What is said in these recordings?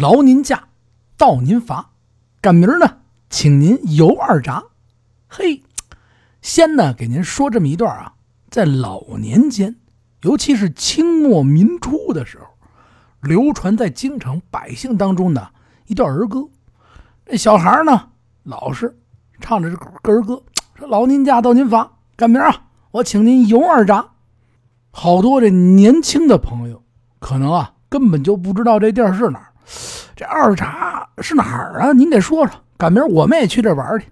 劳您驾，到您罚，赶明儿呢，请您游二闸。嘿，先呢给您说这么一段啊，在老年间，尤其是清末民初的时候，流传在京城百姓当中的一段儿歌。这小孩呢，老是唱着这歌儿歌，说：“劳您驾，到您罚，赶明儿啊，我请您游二闸。”好多这年轻的朋友，可能啊根本就不知道这地儿是哪儿。这二闸是哪儿啊？您给说说，赶明儿我们也去这玩去。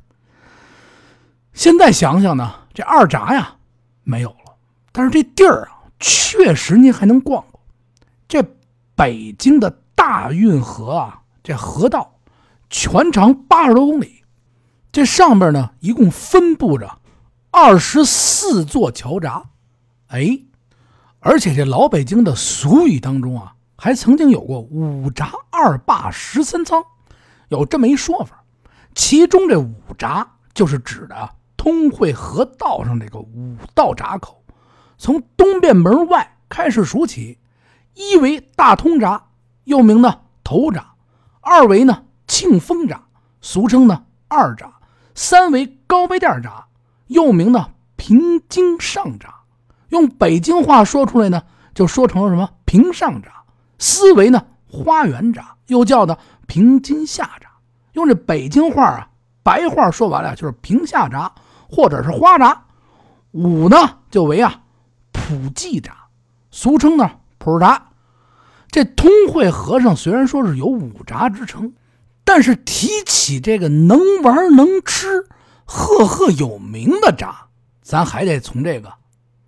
现在想想呢，这二闸呀没有了，但是这地儿啊确实您还能逛逛。这北京的大运河啊，这河道全长八十多公里，这上边呢一共分布着二十四座桥闸。哎，而且这老北京的俗语当中啊。还曾经有过五闸二坝十三仓，有这么一说法。其中这五闸就是指的通惠河道上这个五道闸口，从东便门外开始数起。一为大通闸，又名呢头闸；二为呢庆丰闸，俗称呢二闸；三为高碑店闸，又名呢平津上闸。用北京话说出来呢，就说成了什么平上闸。四为呢，花园闸又叫的平津下闸，用这北京话啊，白话说完了就是平下闸或者是花闸。五呢就为啊普济闸，俗称呢普闸。这通惠和尚虽然说是有五闸之称，但是提起这个能玩能吃、赫赫有名的闸，咱还得从这个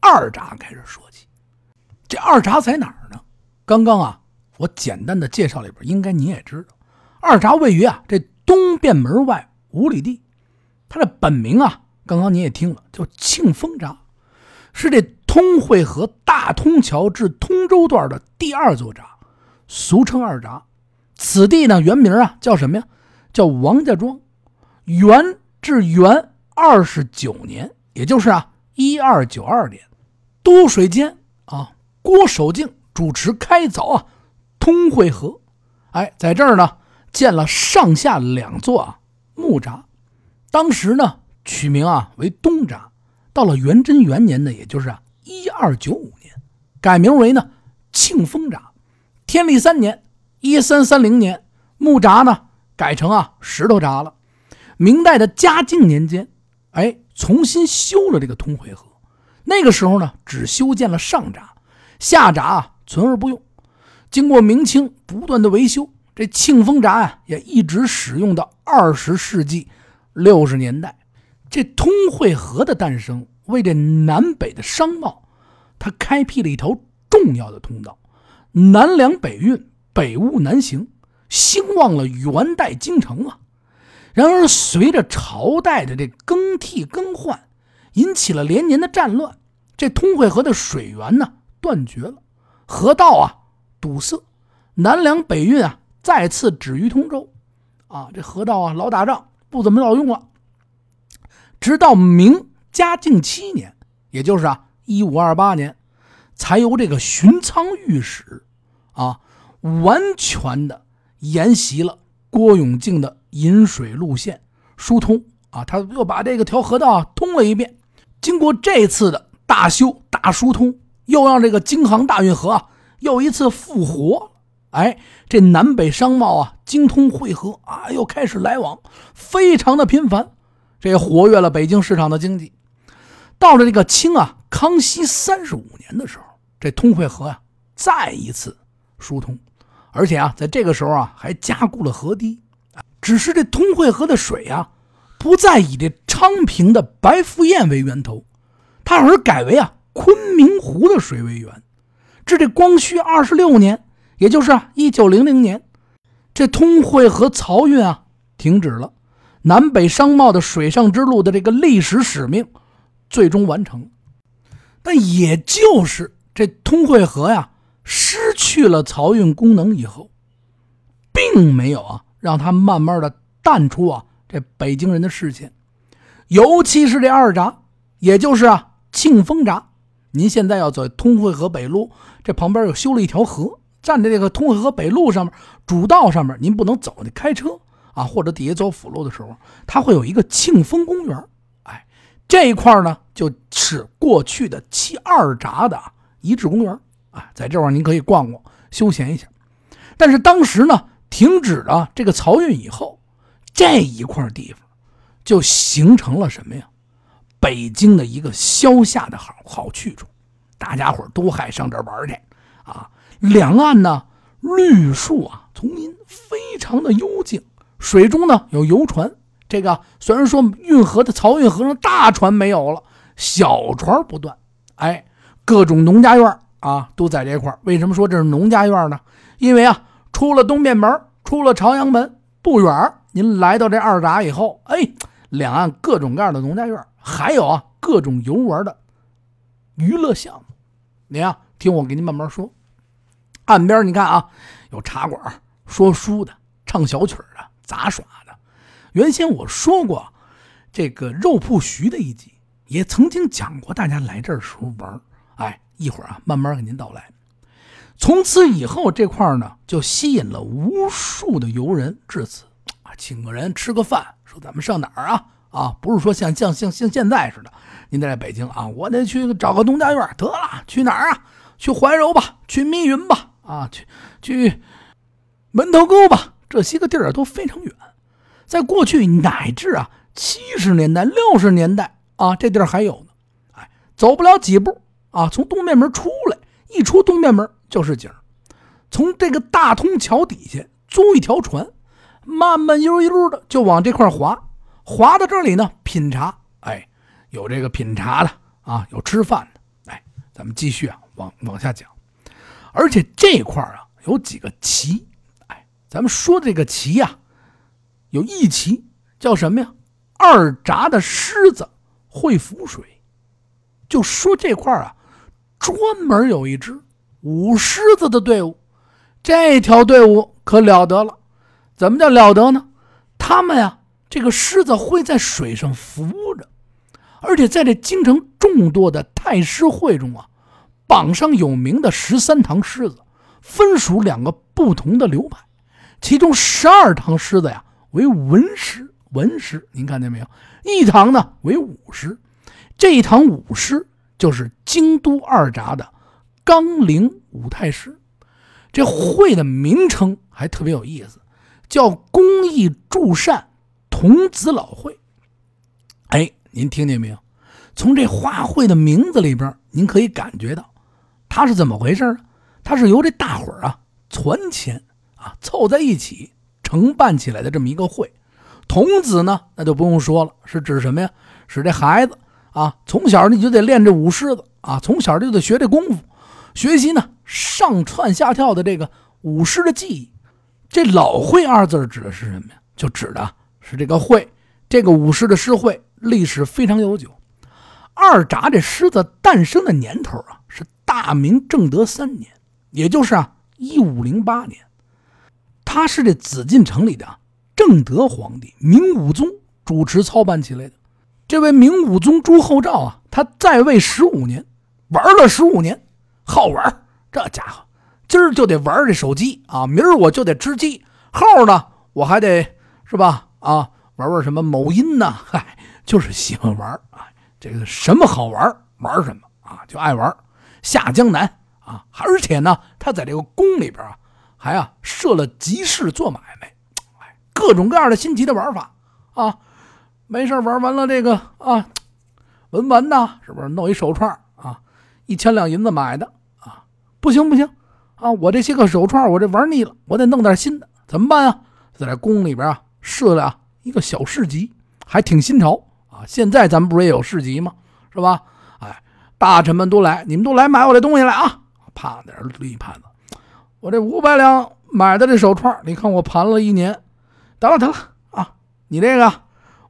二闸开始说起。这二闸在哪儿呢？刚刚啊，我简单的介绍里边，应该你也知道，二闸位于啊这东便门外五里地，它的本名啊，刚刚你也听了，叫庆丰闸，是这通惠河大通桥至通州段的第二座闸，俗称二闸。此地呢原名啊叫什么呀？叫王家庄。元至元二十九年，也就是啊一二九二年，都水监啊郭守敬。主持开凿啊，通惠河，哎，在这儿呢建了上下两座啊木闸，当时呢取名啊为东闸。到了元贞元年呢，也就是啊一二九五年，改名为呢庆丰闸。天历三年一三三零年，木闸呢改成啊石头闸了。明代的嘉靖年间，哎，重新修了这个通惠河。那个时候呢，只修建了上闸，下闸啊。存而不用，经过明清不断的维修，这庆丰闸啊也一直使用到二十世纪六十年代。这通惠河的诞生，为这南北的商贸，它开辟了一条重要的通道，南粮北运，北物南行，兴旺了元代京城啊。然而，随着朝代的这更替更换，引起了连年的战乱，这通惠河的水源呢断绝了。河道啊堵塞，南粮北运啊再次止于通州，啊这河道啊老打仗，不怎么老用了。直到明嘉靖七年，也就是啊一五二八年，才由这个巡仓御史啊完全的沿袭了郭永敬的引水路线疏通啊，他又把这个条河道啊通了一遍。经过这次的大修大疏通。又让这个京杭大运河啊又一次复活，哎，这南北商贸啊，精通汇合啊，又开始来往，非常的频繁，这也活跃了北京市场的经济。到了这个清啊，康熙三十五年的时候，这通惠河啊再一次疏通，而且啊，在这个时候啊，还加固了河堤。只是这通惠河的水啊，不再以这昌平的白富堰为源头，它而改为啊。昆明湖的水位源，至这光绪二十六年，也就是啊一九零零年，这通惠河漕运啊停止了，南北商贸的水上之路的这个历史使命最终完成。但也就是这通惠河呀失去了漕运功能以后，并没有啊让它慢慢的淡出啊这北京人的视线，尤其是这二闸，也就是啊庆丰闸。您现在要走通惠河北路，这旁边又修了一条河，站在这个通惠河北路上面主道上面，您不能走，你开车啊，或者底下走辅路的时候，它会有一个庆丰公园。哎，这一块呢，就是过去的七二闸的遗址公园啊，在这块您可以逛逛，休闲一下。但是当时呢，停止了这个漕运以后，这一块地方就形成了什么呀？北京的一个消夏的好好去处，大家伙都爱上这玩去啊。两岸呢，绿树啊，丛林非常的幽静，水中呢有游船。这个虽然说运河的漕运河上大船没有了，小船不断。哎，各种农家院啊都在这块为什么说这是农家院呢？因为啊，出了东便门，出了朝阳门不远，您来到这二闸以后，哎，两岸各种各样的农家院。还有啊，各种游玩的娱乐项目，你啊，听我给您慢慢说。岸边你看啊，有茶馆、说书的、唱小曲的、杂耍的。原先我说过，这个肉铺徐的一集也曾经讲过，大家来这儿时候玩。哎，一会儿啊，慢慢给您道来。从此以后，这块呢就吸引了无数的游人至此啊，请个人吃个饭，说咱们上哪儿啊？啊，不是说像像像像现在似的，您在北京啊，我得去找个农家院，得了，去哪儿啊？去怀柔吧，去密云吧，啊，去去门头沟吧，这些个地儿都非常远。在过去乃至啊七十年代、六十年代啊，这地儿还有呢。哎，走不了几步啊，从东面门出来，一出东面门就是景从这个大通桥底下租一条船，慢慢悠悠的就往这块划。划到这里呢，品茶，哎，有这个品茶的啊，有吃饭的，哎，咱们继续啊，往往下讲。而且这块啊，有几个旗，哎，咱们说这个旗呀，有一旗叫什么呀？二闸的狮子会浮水，就说这块啊，专门有一支舞狮子的队伍，这条队伍可了得了，怎么叫了得呢？他们呀。这个狮子会在水上浮着，而且在这京城众多的太师会中啊，榜上有名的十三堂狮子，分属两个不同的流派，其中十二堂狮子呀为文狮，文狮，您看见没有？一堂呢为武狮，这一堂武狮就是京都二闸的纲领武太师。这会的名称还特别有意思，叫公益助善。童子老会，哎，您听见没有？从这花卉的名字里边，您可以感觉到，它是怎么回事呢？它是由这大伙儿啊攒钱啊凑在一起承办起来的这么一个会。童子呢，那就不用说了，是指什么呀？是这孩子啊，从小你就得练这舞狮子啊，从小就得学这功夫，学习呢上窜下跳的这个舞狮的技艺。这老会二字指的是什么呀？就指的。是这个会，这个舞狮的狮会历史非常悠久。二闸这狮子诞生的年头啊，是大明正德三年，也就是啊一五零八年。他是这紫禁城里的正德皇帝明武宗主持操办起来的。这位明武宗朱厚照啊，他在位十五年，玩了十五年，好玩。这家伙今儿就得玩这手机啊，明儿我就得吃鸡。后呢，我还得是吧？啊，玩玩什么某音呢？嗨，就是喜欢玩啊。这个什么好玩玩什么啊，就爱玩下江南啊，而且呢，他在这个宫里边啊，还啊设了集市做买卖，各种各样的新奇的玩法啊。没事玩完了这个啊，文玩呐，是不是弄一手串啊？一千两银子买的啊，不行不行啊，我这些个手串我这玩腻了，我得弄点新的，怎么办啊？在这宫里边啊。设了一个小市集，还挺新潮啊！现在咱们不是也有市集吗？是吧？哎，大臣们都来，你们都来买我这东西来啊！啪，在这立一盘子，我这五百两买的这手串，你看我盘了一年，得了得了啊！你这个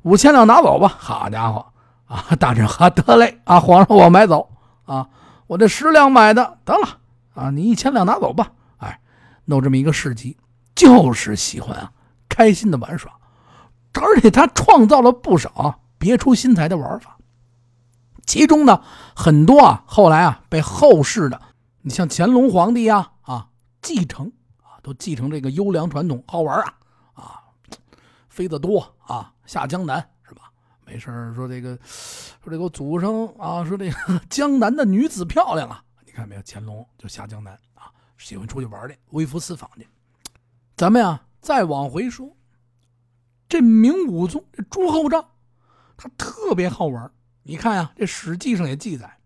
五千两拿走吧。好家伙啊！大臣哈得嘞啊！皇上我买走啊！我这十两买的得了啊！你一千两拿走吧。哎，弄这么一个市集，就是喜欢啊。开心的玩耍，而且他创造了不少别出心裁的玩法。其中呢，很多啊，后来啊被后世的，你像乾隆皇帝呀啊继承啊，都继承这个优良传统，好玩啊啊，妃子多啊，下江南是吧？没事说这个说这个祖上啊，说这个江南的女子漂亮啊，你看没有？乾隆就下江南啊，喜欢出去玩去，微服私访去。咱们呀，再往回说，这明武宗这朱厚照，他特别好玩。你看呀，这《史记》上也记载。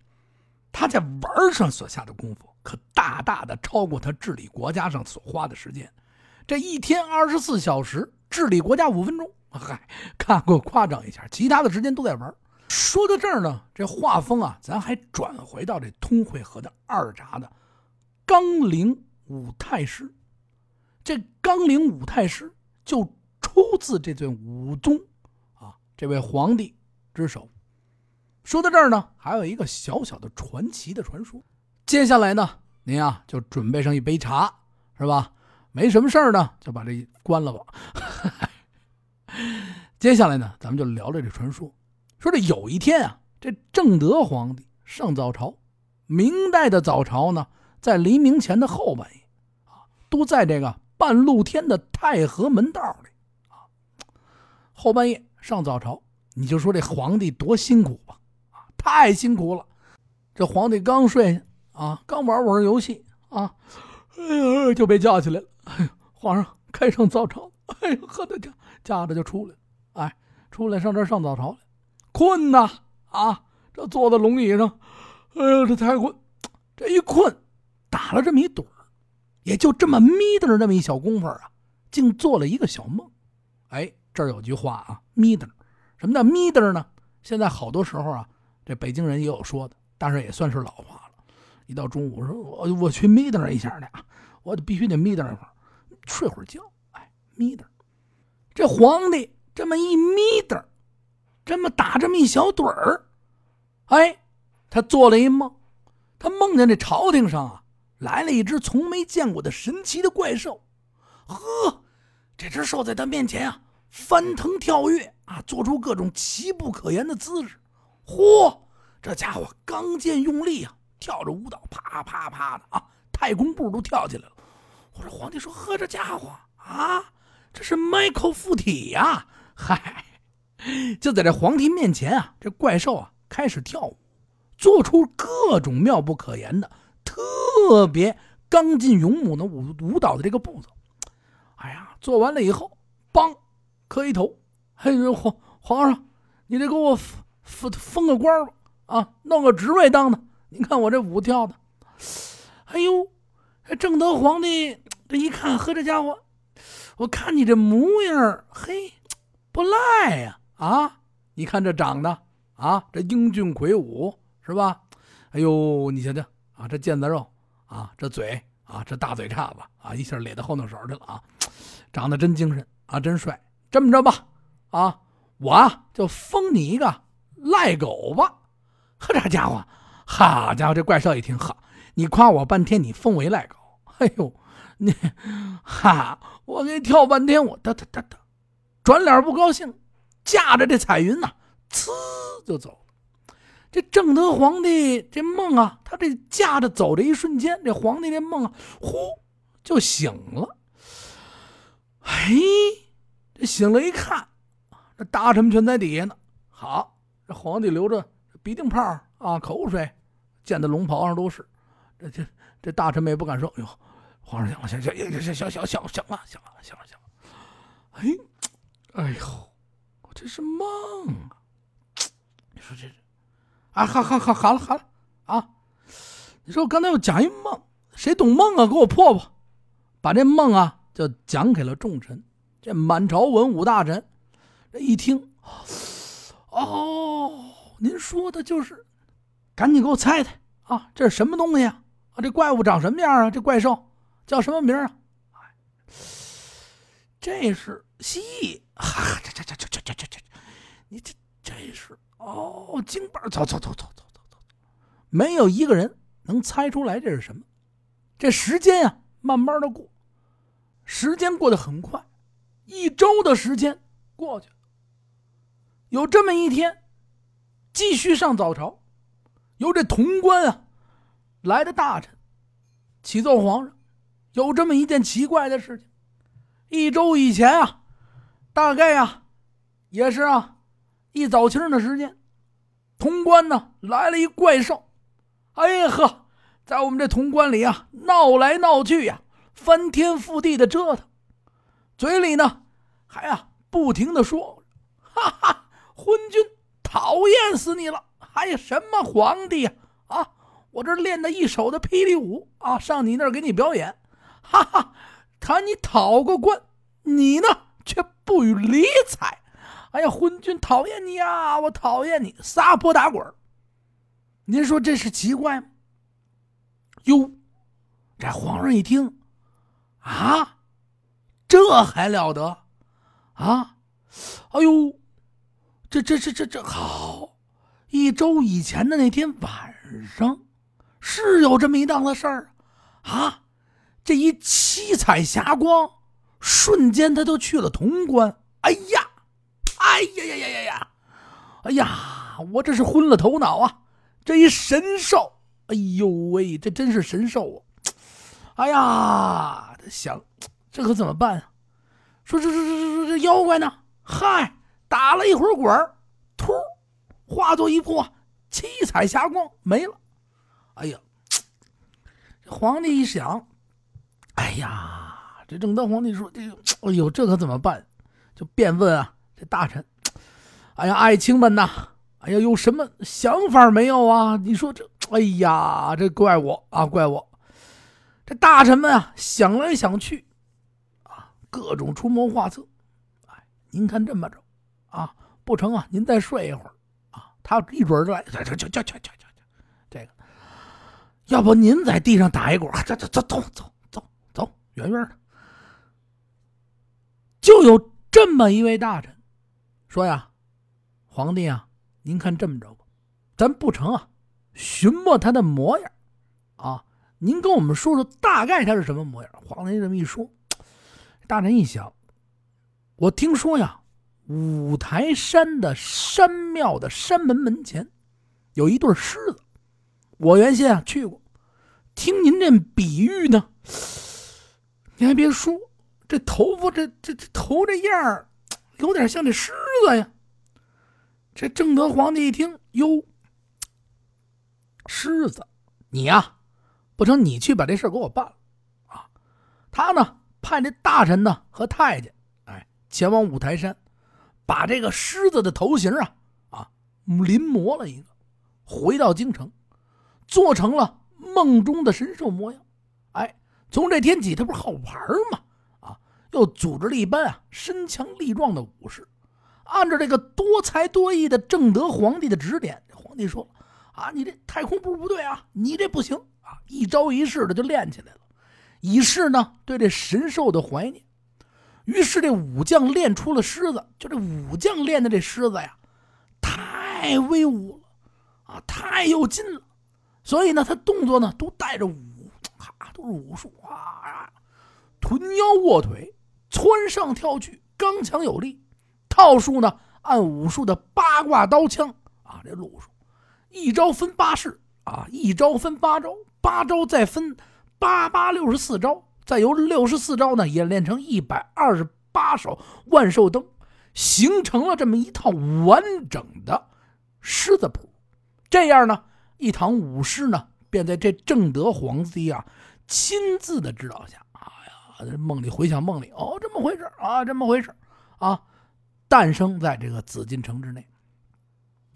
他在玩上所下的功夫，可大大的超过他治理国家上所花的时间。这一天二十四小时，治理国家五分钟，嗨，看过夸张一下，其他的时间都在玩。说到这儿呢，这画风啊，咱还转回到这通惠河的二闸的纲领武太师。这纲领武太师就出自这尊武宗啊，这位皇帝之手。说到这儿呢，还有一个小小的传奇的传说。接下来呢，您啊就准备上一杯茶，是吧？没什么事儿呢，就把这关了吧。接下来呢，咱们就聊聊这传说。说这有一天啊，这正德皇帝上早朝。明代的早朝呢，在黎明前的后半夜啊，都在这个半露天的太和门道里啊。后半夜上早朝，你就说这皇帝多辛苦吧。啊太辛苦了，这皇帝刚睡下啊，刚玩会儿游戏啊，哎呦，就被叫起来了。哎皇上开上早朝，哎呦，呵的家驾着就出来了，哎，出来上这上早朝来，困呐啊，这坐在龙椅上，哎呦，这太困，这一困，打了这么一盹儿，也就这么眯瞪这么一小功夫啊，竟做了一个小梦。哎，这儿有句话啊，眯瞪，什么叫眯瞪呢？现在好多时候啊。这北京人也有说的，但是也算是老话了。一到中午说，我我去眯瞪一下去啊，我必须得眯瞪一会儿，睡会儿觉。哎，眯瞪。这皇帝这么一眯瞪，这么打这么一小盹儿，哎，他做了一梦，他梦见这朝廷上啊来了一只从没见过的神奇的怪兽。呵，这只兽在他面前啊翻腾跳跃啊，做出各种奇不可言的姿势。嚯，这家伙刚健用力啊，跳着舞蹈，啪啪啪的啊，太空步都跳起来了。我说皇帝说：“呵，这家伙啊，这是 Michael 附体呀！”嗨，就在这皇帝面前啊，这怪兽啊开始跳舞，做出各种妙不可言的、特别刚劲勇猛的舞舞蹈的这个步子。哎呀，做完了以后，梆，磕一头，嘿，皇皇上，你得给我。封封个官吧，啊，弄个职位当的。你看我这舞跳的，哎呦，这正德皇帝这一看，呵，这家伙，我看你这模样，嘿，不赖呀，啊，你看这长得啊，这英俊魁梧是吧？哎呦，你瞧瞧啊，这腱子肉啊，这嘴啊，这大嘴叉子啊，一下咧到后脑勺去了啊，长得真精神啊，真帅。这么着吧，啊，我就封你一个。赖狗吧，呵，这家伙，好家伙，这怪兽一听，好，你夸我半天，你封为赖狗，哎呦，你，哈，我给你跳半天，我哒哒哒哒，转脸不高兴，驾着这彩云呐，呲就走。这正德皇帝这梦啊，他这架着走这一瞬间，这皇帝这梦啊，呼就醒了。哎，这醒了一看，这大臣们全在底下呢。好，这皇帝留着鼻涕泡啊，口水溅的龙袍上都是。这这这大臣们也不敢说，呦，皇上行了行了行了行了行了行了行了行了。哎，哎呦，我这是梦啊。你说这。啊，好好好，好了好了啊！你说我刚才我讲一梦，谁懂梦啊？给我破破，把这梦啊就讲给了众臣。这满朝文武大臣这一听。哦，您说的就是，赶紧给我猜猜啊，这是什么东西啊？啊，这怪物长什么样啊？这怪兽叫什么名啊？这是蜥蜴。哈，这这这这这这这这，你这这是哦，京板走走走走走走走，没有一个人能猜出来这是什么。这时间呀，慢慢的过，时间过得很快，一周的时间过去了。有这么一天，继续上早朝，由这潼关啊来的大臣启奏皇上，有这么一件奇怪的事情。一周以前啊，大概啊，也是啊，一早清的时间，潼关呢来了一怪兽。哎呀呵，在我们这潼关里啊，闹来闹去呀，翻天覆地的折腾，嘴里呢还啊不停的说：“哈哈，昏君，讨厌死你了！还有什么皇帝呀？啊，我这练的一手的霹雳舞啊，上你那儿给你表演，哈哈。”看你讨个官，你呢却不予理睬。哎呀，昏君讨厌你呀！我讨厌你，撒泼打滚您说这是奇怪吗？哟，这皇上一听，啊，这还了得啊！哎呦，这这这这这好！一周以前的那天晚上，是有这么一档子事儿啊。这一七彩霞光，瞬间他就去了潼关。哎呀，哎呀呀呀呀呀！哎呀，我这是昏了头脑啊！这一神兽，哎呦喂，这真是神兽啊！哎呀，想，这可怎么办啊？说这这这这这妖怪呢？嗨，打了一会儿滚突，化作一幅七彩霞光没了。哎呀，皇帝一想。哎呀，这正当皇帝说：“这个，哎呦，这可怎么办？”就便问啊，这大臣：“ 哎呀，爱卿们呐，哎呀，有什么想法没有啊？你说这，哎呀，这怪我啊，怪我！这大臣们啊，想来想去，啊，各种出谋划策。哎，您看这么着，啊，不成啊，您再睡一会儿啊，他一准就来，这这这这这这这个，要不您在地上打一滚，走走走走走走走。”远远的，就有这么一位大臣说呀：“皇帝啊，您看这么着吧，咱不成啊，寻摸他的模样啊，您跟我们说说大概他是什么模样。”皇帝这么一说，大臣一想，我听说呀，五台山的山庙的山门门前有一对狮子，我原先啊去过，听您这比喻呢。你还别说，这头发，这这这头这样儿，有点像这狮子呀。这正德皇帝一听，哟，狮子，你呀，不成，你去把这事给我办了啊。他呢，派这大臣呢和太监，哎，前往五台山，把这个狮子的头型啊啊临摹了一个，回到京城，做成了梦中的神兽模样，哎。从这天起，他不是好玩吗？又组织了一班啊身强力壮的武士，按照这个多才多艺的正德皇帝的指点，皇帝说：“啊，你这太空步不对啊，你这不行啊！”一招一式的就练起来了，以示呢对这神兽的怀念。于是这武将练出了狮子，就这武将练的这狮子呀，太威武了啊，太有劲了，所以呢，他动作呢都带着武。都是武术啊！臀腰卧腿，蹿上跳去，刚强有力。套数呢，按武术的八卦刀枪啊，这路数，一招分八式啊，一招分八招，八招再分八八六十四招，再由六十四招呢演练成一百二十八手万寿灯，形成了这么一套完整的狮子谱。这样呢，一堂舞狮呢，便在这正德皇帝啊。亲自的指导下，哎呀，梦里回想梦里，哦，这么回事啊，这么回事啊，诞生在这个紫禁城之内。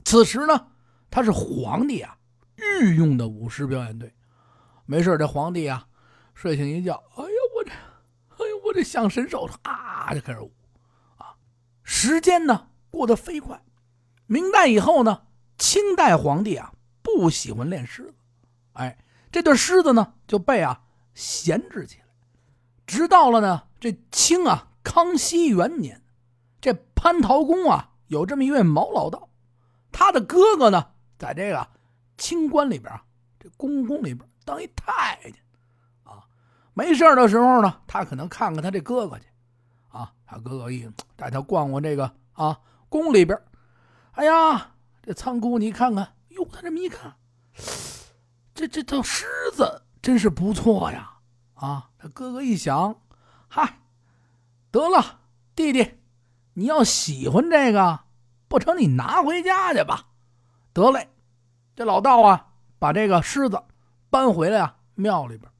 此时呢，他是皇帝啊御用的舞狮表演队。没事这皇帝啊睡醒一觉，哎呀，我这，哎呀，我这像神兽啊，就开始舞啊。时间呢过得飞快，明代以后呢，清代皇帝啊不喜欢练狮子，哎。这对狮子呢就被啊闲置起来，直到了呢这清啊康熙元年，这蟠桃宫啊有这么一位毛老道，他的哥哥呢在这个清官里边啊这宫宫里边当一太监啊，没事的时候呢他可能看看他这哥哥去啊，他哥哥一带他逛逛这个啊宫里边，哎呀这仓库你看看哟，他这么一看。这这套狮子真是不错呀！啊，哥哥一想，嗨，得了，弟弟，你要喜欢这个，不成，你拿回家去吧。得嘞，这老道啊，把这个狮子搬回来啊庙里边。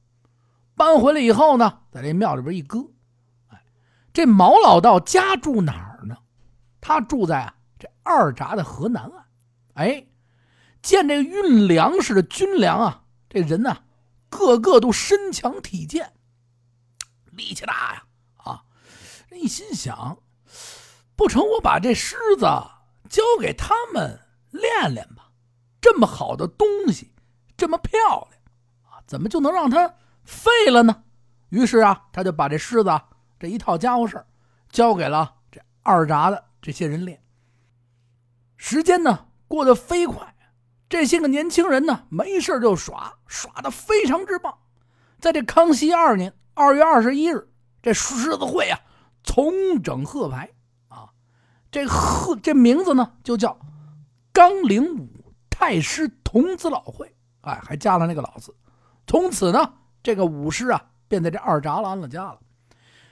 搬回来以后呢，在这庙里边一搁。哎，这毛老道家住哪儿呢？他住在啊这二闸的河南岸。哎，见这个运粮食的军粮啊，这人呢，个个都身强体健，力气大呀！啊，一心想，不成，我把这狮子交给他们练练吧。这么好的东西，这么漂亮啊，怎么就能让它？废了呢，于是啊，他就把这狮子这一套家伙事交给了这二闸的这些人练。时间呢过得飞快，这些个年轻人呢没事就耍，耍的非常之棒。在这康熙二年二月二十一日，这狮子会啊重整贺牌啊，这贺这名字呢就叫纲领武太师童子老会，哎，还加了那个老字。从此呢。这个武师啊，便在这二闸了安了家了。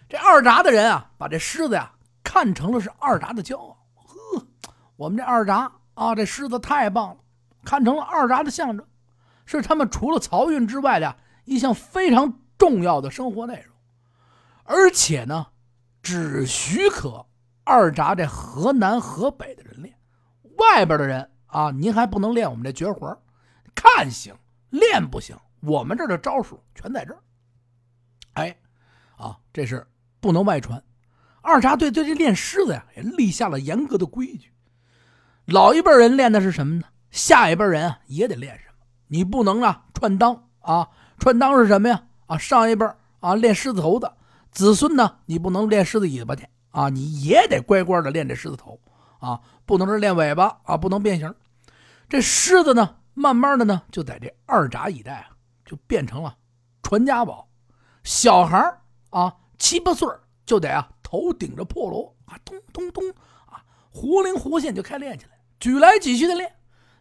这二闸的人啊，把这狮子呀看成了是二闸的骄傲。呵，我们这二闸啊，这狮子太棒了，看成了二闸的象征，是他们除了漕运之外的一项非常重要的生活内容。而且呢，只许可二闸这河南、河北的人练，外边的人啊，您还不能练我们这绝活看行，练不行。我们这儿的招数全在这儿，哎，啊，这是不能外传。二闸队对这练狮子呀，也立下了严格的规矩。老一辈人练的是什么呢？下一辈人也得练什么？你不能啊串裆啊！串裆是什么呀？啊，上一辈啊练狮子头的子孙呢，你不能练狮子尾巴去啊！你也得乖乖的练这狮子头啊，不能是练尾巴啊，不能变形。这狮子呢，慢慢的呢，就在这二闸一带啊。就变成了传家宝，小孩啊，七八岁就得啊，头顶着破锣啊，咚咚咚啊，活灵活现就开练起来，举来举去的练。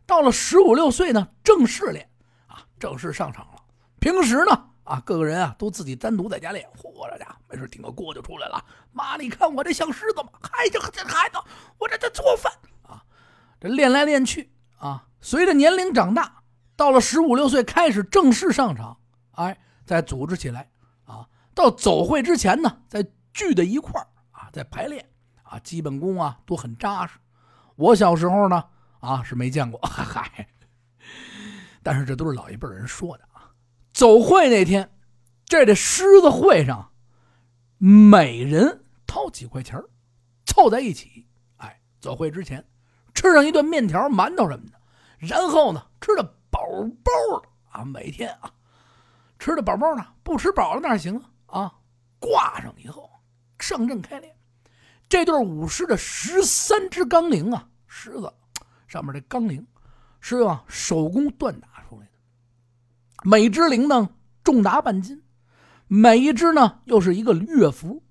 到了十五六岁呢，正式练啊，正式上场了。平时呢，啊，各个人啊都自己单独在家练。嚯，这家没事顶个锅就出来了。妈，你看我这像狮子吗？嗨，这这孩子，我这在做饭啊。这练来练去啊，随着年龄长大。到了十五六岁开始正式上场，哎，再组织起来啊。到走会之前呢，再聚在一块儿啊，在排练啊，基本功啊都很扎实。我小时候呢啊是没见过，嗨，但是这都是老一辈人说的。走会那天，这这狮子会上，每人掏几块钱凑在一起，哎，走会之前吃上一顿面条、馒头什么的，然后呢吃的。饱饱的啊，每天啊吃的饱饱的，不吃饱了哪行啊？啊，挂上以后上阵开练。这对武狮的十三只钢铃啊，狮子上面这钢铃是用手工锻打出来的，每只铃铛重达半斤，每一只呢又是一个乐符。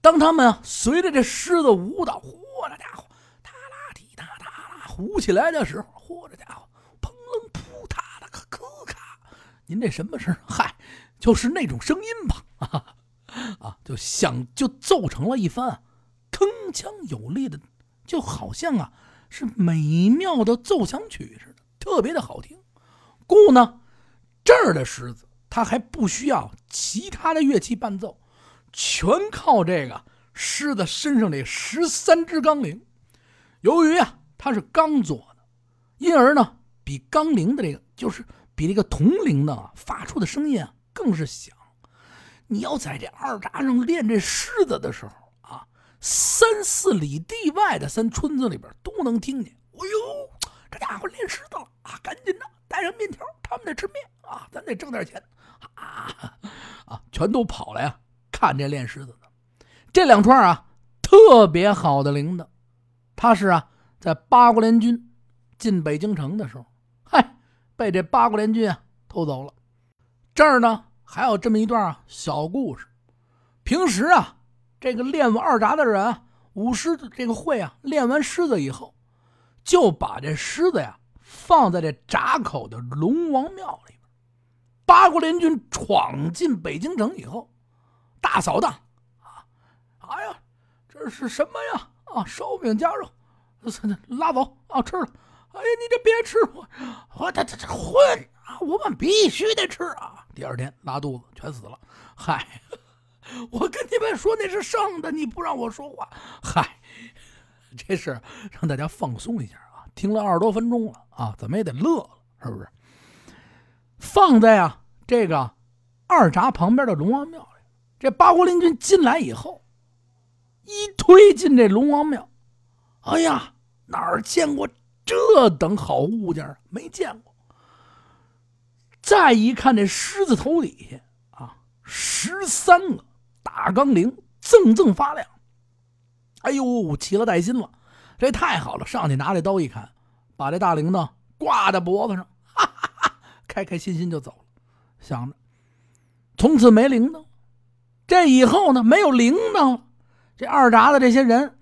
当他们啊随着这狮子舞蹈，嚯，这家伙，哒啦滴哒哒啦，舞起来的时候，嚯，这家伙砰楞扑嗒啦，咔咔咔。您这什么声？嗨，就是那种声音吧，啊 啊，就响，就奏成了一番铿锵有力的，就好像啊是美妙的奏响曲似的，特别的好听。故呢，这儿的狮子它还不需要其他的乐器伴奏，全靠这个狮子身上这十三只钢铃。由于啊它是钢做的，因而呢比钢铃的这个就是。比这个铜铃铛啊发出的声音啊更是响。你要在这二闸上练这狮子的时候啊，三四里地外的三村子里边都能听见。哎呦，这家伙练狮子了啊！赶紧的，带上面条，他们得吃面啊，咱得挣点钱啊啊！全都跑来啊看这练狮子的。这两串啊特别好的铃铛，他是啊在八国联军进北京城的时候。被这八国联军啊偷走了。这儿呢还有这么一段啊小故事。平时啊，这个练完二闸的人，舞狮这个会啊，练完狮子以后，就把这狮子呀放在这闸口的龙王庙里边。八国联军闯进北京城以后，大扫荡啊！哎呀，这是什么呀？啊，烧饼夹肉，拉走啊，吃了。哎呀，你这别吃我，我这这这混啊！我们必须得吃啊！第二天拉肚子，全死了。嗨，我跟你们说那是剩的，你不让我说话。嗨，这是让大家放松一下！听了二十多分钟了啊，怎么也得乐了，是不是？放在啊这个二闸旁边的龙王庙里，这八国联军进来以后，一推进这龙王庙，哎呀，哪儿见过？这等好物件没见过。再一看这狮子头底下啊，十三个大钢铃锃锃发亮。哎呦，起了带心了，这太好了！上去拿这刀一砍，把这大铃铛挂在脖子上，哈哈哈，开开心心就走了。想着从此没铃铛，这以后呢没有铃铛。这二闸的这些人，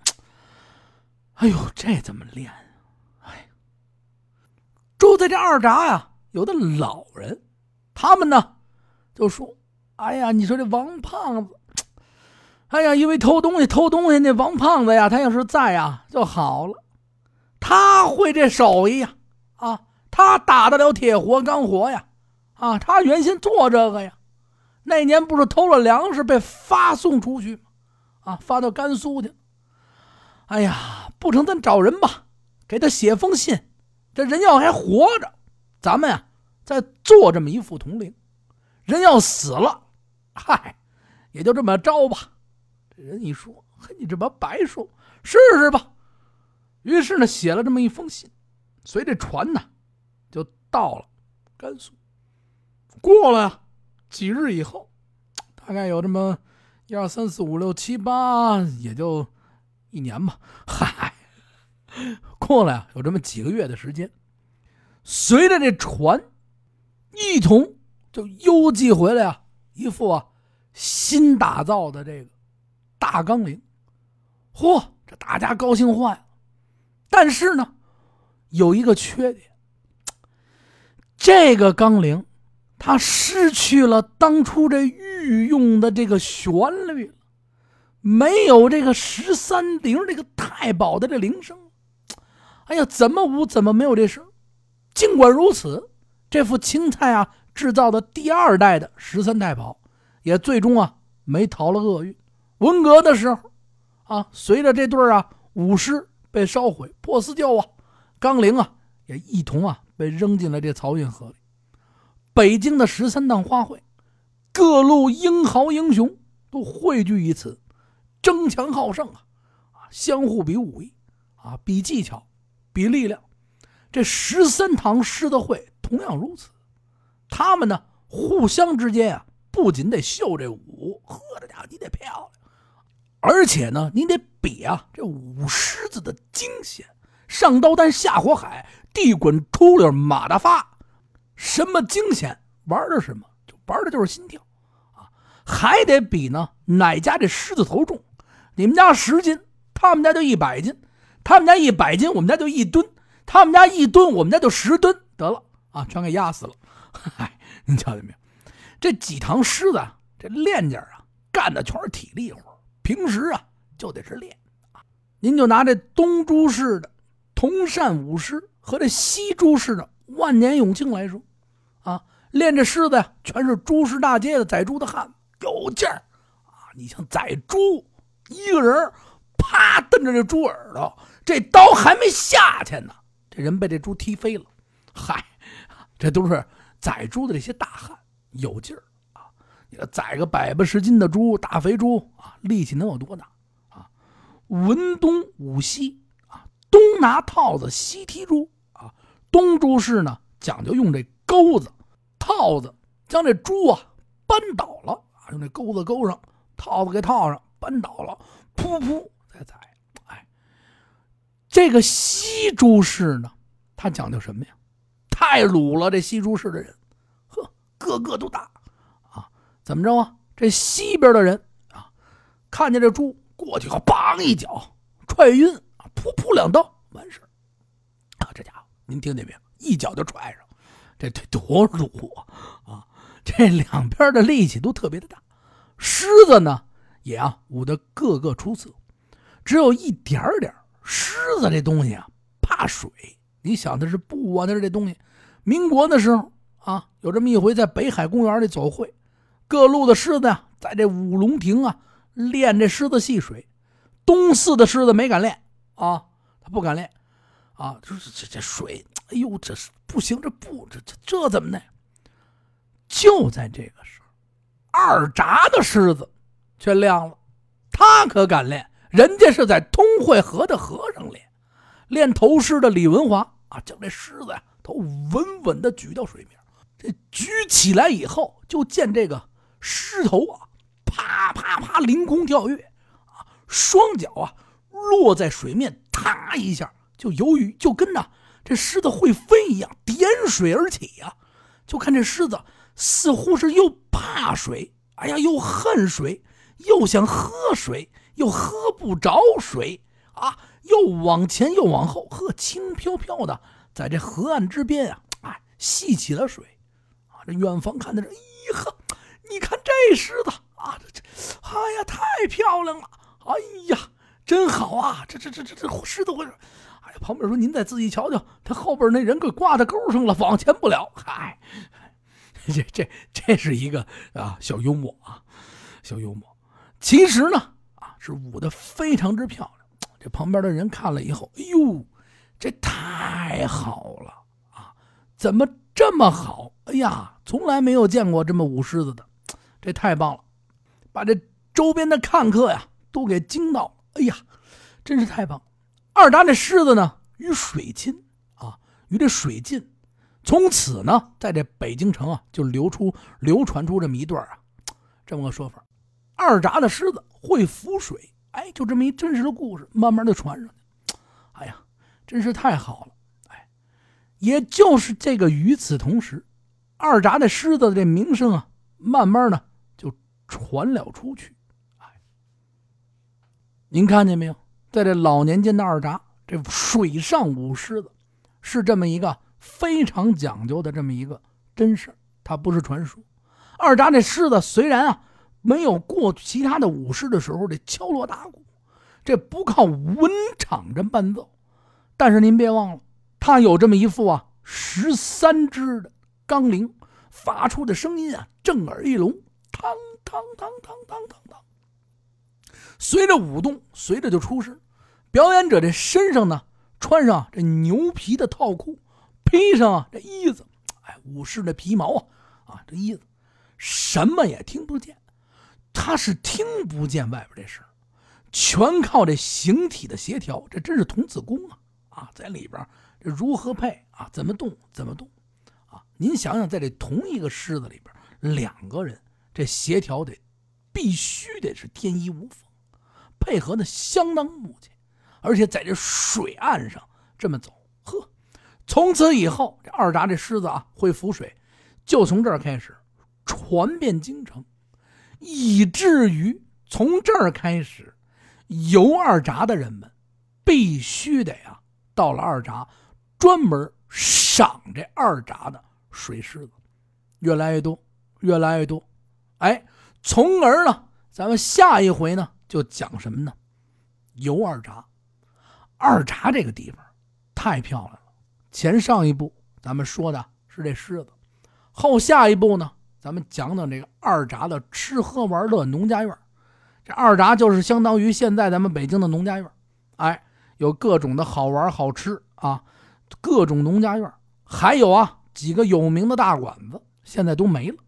哎呦，这怎么练？哎住在这二闸呀，有的老人，他们呢就说：“哎呀，你说这王胖子，哎呀，因为偷东西偷东西，那王胖子呀，他要是在呀就好了。他会这手艺呀，啊，他打得了铁活钢活呀，啊，他原先做这个呀。那年不是偷了粮食被发送出去？啊，发到甘肃去。哎呀，不成，咱找人吧，给他写封信。”这人要还活着，咱们呀再做这么一副铜铃；人要死了，嗨，也就这么着吧。人一说：“嘿，你这不白说，试试吧。”于是呢，写了这么一封信，随着船呢就到了甘肃。过了几日以后，大概有这么一二三四五六七八，也就一年吧。嗨。过了呀，有这么几个月的时间，随着这船一同就邮寄回来啊，一副啊新打造的这个大钢铃。嚯，这大家高兴坏了。但是呢，有一个缺点，这个钢铃它失去了当初这御用的这个旋律，没有这个十三铃这个太保的这铃声。哎呀，怎么舞怎么没有这声？尽管如此，这副青菜啊制造的第二代的十三太保，也最终啊没逃了厄运。文革的时候，啊，随着这对啊舞狮被烧毁破四旧啊，纲铃啊也一同啊被扔进了这漕运河里。北京的十三趟花卉，各路英豪英雄都汇聚于此，争强好胜啊，啊，相互比武艺，啊，比技巧。比力量，这十三堂狮子会同样如此。他们呢，互相之间啊，不仅得秀这舞，呵，这家伙你得漂亮，而且呢，你得比啊这舞狮子的惊险。上刀山下火海，地滚出溜马大发，什么惊险？玩的什么？就玩的就是心跳啊！还得比呢，哪家这狮子头重？你们家十斤，他们家就一百斤。他们家一百斤，我们家就一吨；他们家一吨，我们家就十吨。得了啊，全给压死了。嗨，您瞧见没有？这几堂狮子啊，这练家啊，干的全是体力活。平时啊，就得是练啊。您就拿这东朱氏的铜扇舞狮和这西朱氏的万年永庆来说，啊，练这狮子呀，全是朱氏大街的宰猪的汉子，有劲儿啊！你像宰猪，一个人啪瞪着这猪耳朵。这刀还没下去呢，这人被这猪踢飞了。嗨，这都是宰猪的这些大汉，有劲儿！宰个百八十斤的猪，大肥猪啊，力气能有多大啊？文东武西啊，东拿套子，西踢猪啊。东猪式呢，讲究用这钩子、套子将这猪啊扳倒了啊，用这钩子钩上，套子给套上，扳倒了，噗噗再宰。哎这个西朱氏呢，他讲究什么呀？太鲁了！这西朱氏的人，呵，个个都大！怎么着啊？这西边的人啊，看见这猪过去，后梆一脚踹晕，噗噗两刀完事啊！这家伙，您听见没有？一脚就踹上，这得多鲁啊！啊，这两边的力气都特别的大。狮子呢也啊舞得个个出色，只有一点点狮子这东西啊怕水。你想的是不啊？那是这东西。民国的时候啊，有这么一回，在北海公园里走会，各路的狮子呀，在这五龙亭啊练。这狮子戏水。东四的狮子没敢练。啊，他不敢练。啊，就是这这水，哎呦，这是不行，这不这这这怎么的？就在这个时候，二闸的狮子却亮了，他可敢练，人家是在通惠河的和尚练。练。头狮的李文华啊，将这狮子呀，都稳稳的举到水面。这举起来以后，就见这个狮头啊，啪啪啪凌空跳跃，啊，双脚啊落在水面，嗒一下就由于就跟着这狮子会飞一样，点水而起呀。就看这狮子似乎是又怕水，哎呀，又恨水，又想喝水，又喝不着水啊。又往前又往后，呵，轻飘飘的在这河岸之边啊，哎，戏起了水，啊，这远方看的这，咦呵，你看这狮子啊，这这，哎呀，太漂亮了，哎呀，真好啊，这这这这这狮子会，哎呀，旁边说您再仔细瞧瞧，他后边那人给挂在钩上了，往前不了，嗨，这这这是一个啊小幽默啊，小幽默，其实呢啊是舞的非常之漂亮。这旁边的人看了以后，哎呦，这太好了啊！怎么这么好？哎呀，从来没有见过这么舞狮子的，这太棒了，把这周边的看客呀都给惊到了。哎呀，真是太棒！二达这狮子呢，与水亲啊，与这水近，从此呢，在这北京城啊，就流出流传出这么一段啊，这么个说法：二闸的狮子会浮水。哎，就这么一真实的故事，慢慢的传上去。哎呀，真是太好了！哎，也就是这个，与此同时，二闸的狮子的这名声啊，慢慢的传了出去。哎，您看见没有？在这老年间的二闸，这水上舞狮子，是这么一个非常讲究的这么一个真事它不是传说。二闸这狮子虽然啊。没有过其他的舞狮的时候，这敲锣打鼓，这不靠文场这伴奏，但是您别忘了，它有这么一副啊十三只的钢铃，发出的声音啊震耳欲聋，嘡当当当当当当。随着舞动，随着就出声，表演者这身上呢穿上这牛皮的套裤，披上这衣子，哎，武士的皮毛啊啊这衣子，什么也听不见。他是听不见外边这声，全靠这形体的协调，这真是童子功啊！啊，在里边这如何配啊？怎么动？怎么动？啊！您想想，在这同一个狮子里边，两个人这协调得必须得是天衣无缝，配合的相当默契，而且在这水岸上这么走，呵，从此以后，这二闸这狮子啊会浮水，就从这儿开始传遍京城。以至于从这儿开始，游二闸的人们必须得啊，到了二闸，专门赏这二闸的水狮子，越来越多，越来越多。哎，从而呢，咱们下一回呢就讲什么呢？游二闸，二闸这个地方太漂亮了。前上一部咱们说的是这狮子，后下一步呢？咱们讲讲这个二闸的吃喝玩乐农家院这二闸就是相当于现在咱们北京的农家院哎，有各种的好玩好吃啊，各种农家院还有啊几个有名的大馆子，现在都没了。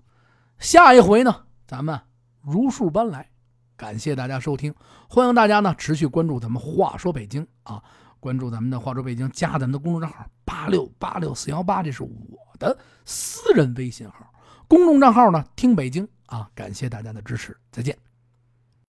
下一回呢，咱们如数搬来。感谢大家收听，欢迎大家呢持续关注咱们话说北京啊，关注咱们的话说北京，加咱们的公众账号八六八六四幺八，这是我的私人微信号。公众账号呢？听北京啊！感谢大家的支持，再见。